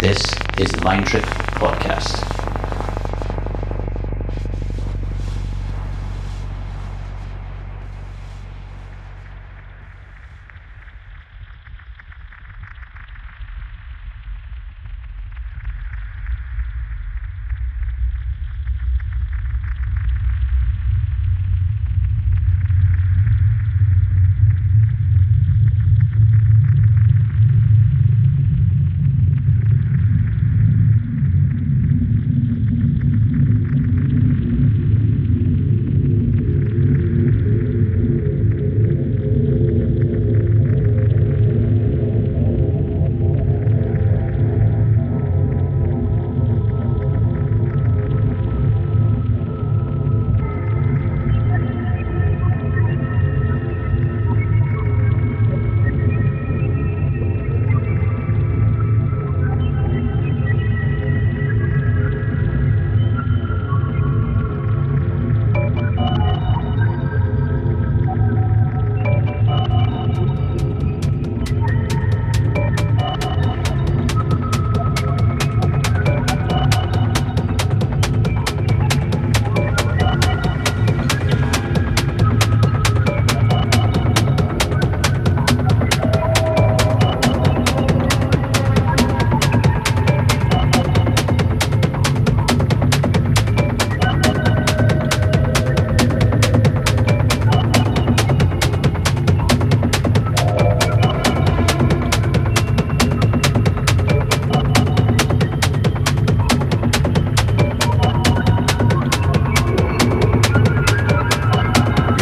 This is the Mind Trip Podcast.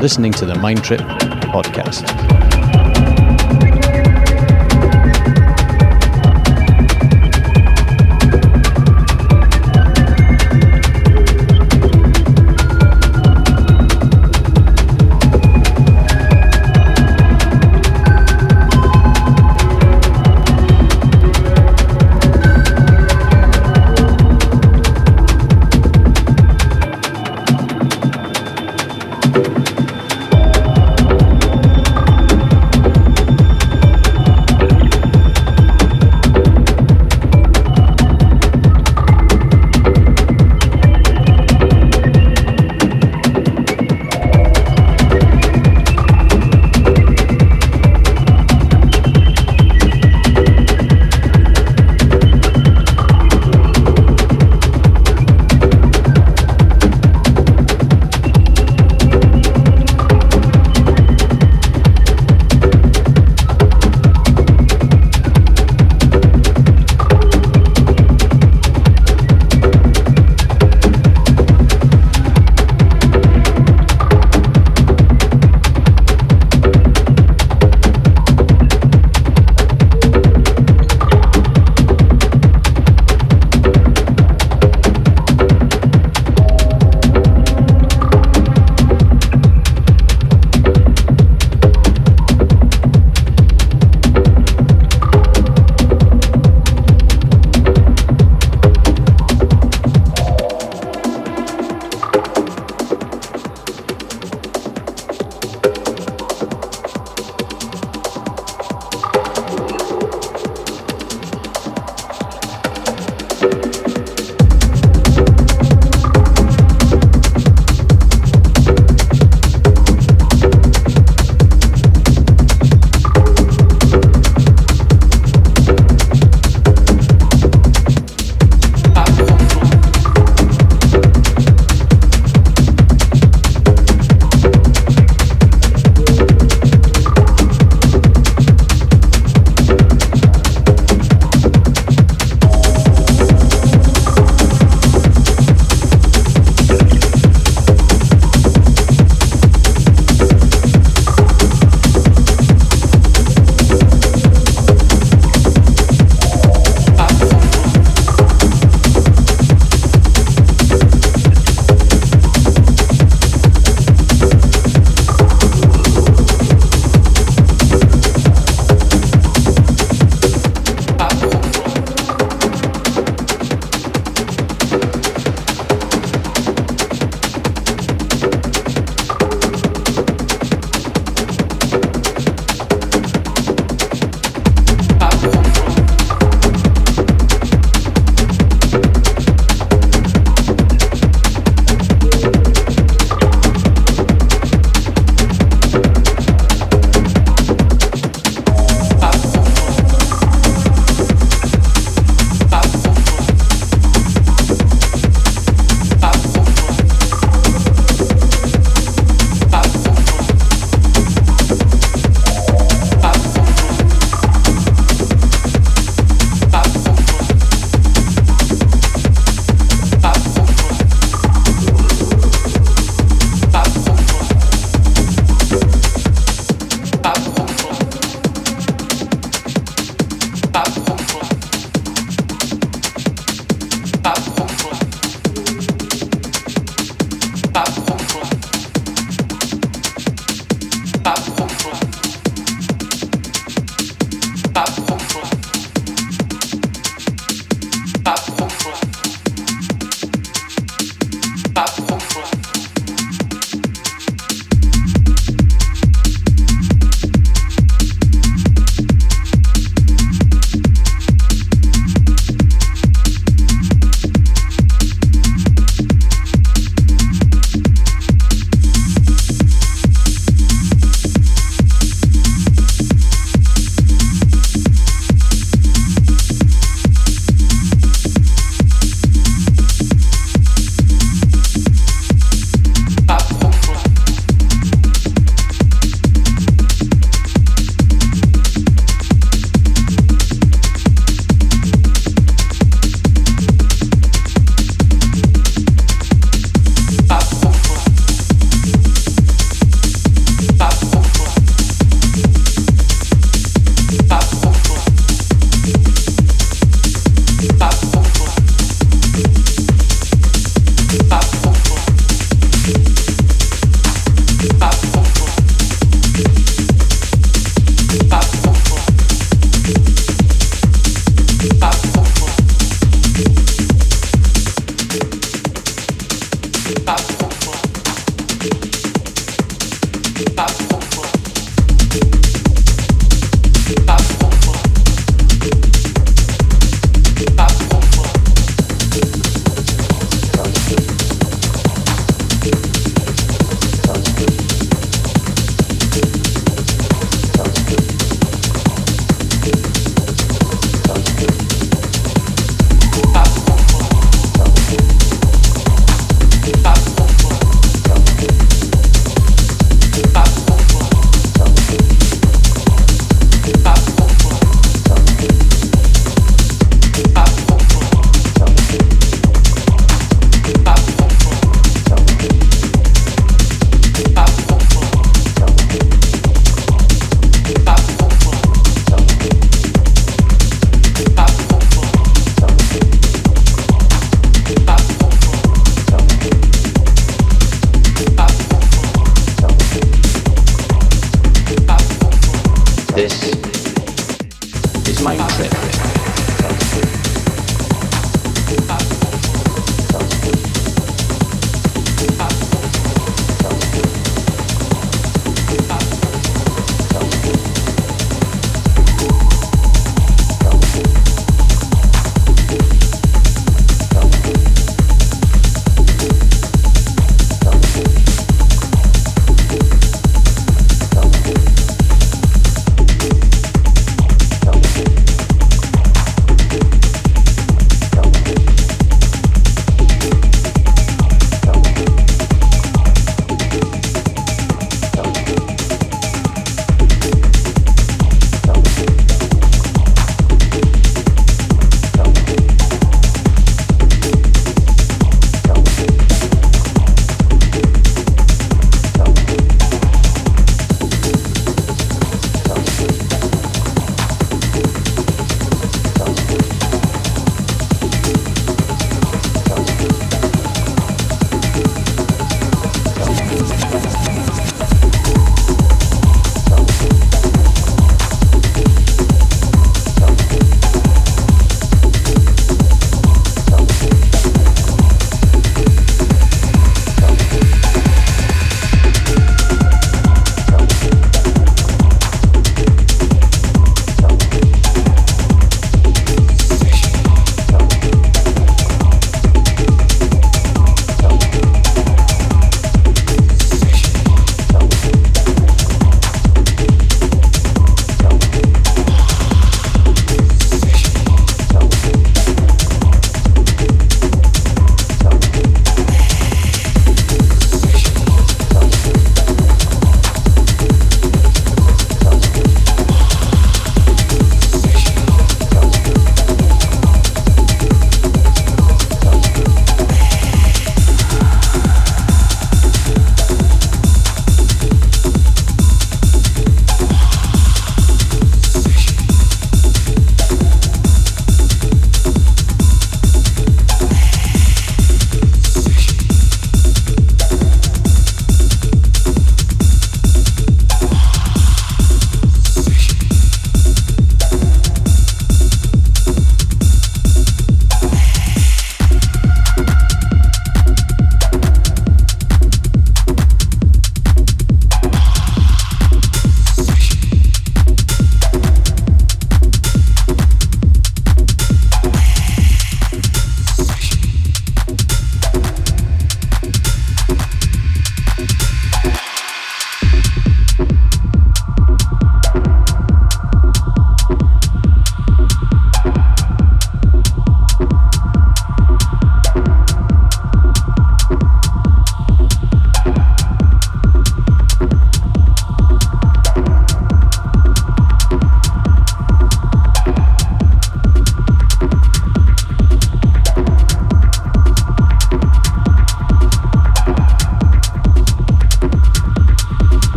Listening to the Mind Trip podcast.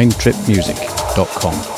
mindtripmusic.com.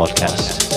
Podcast.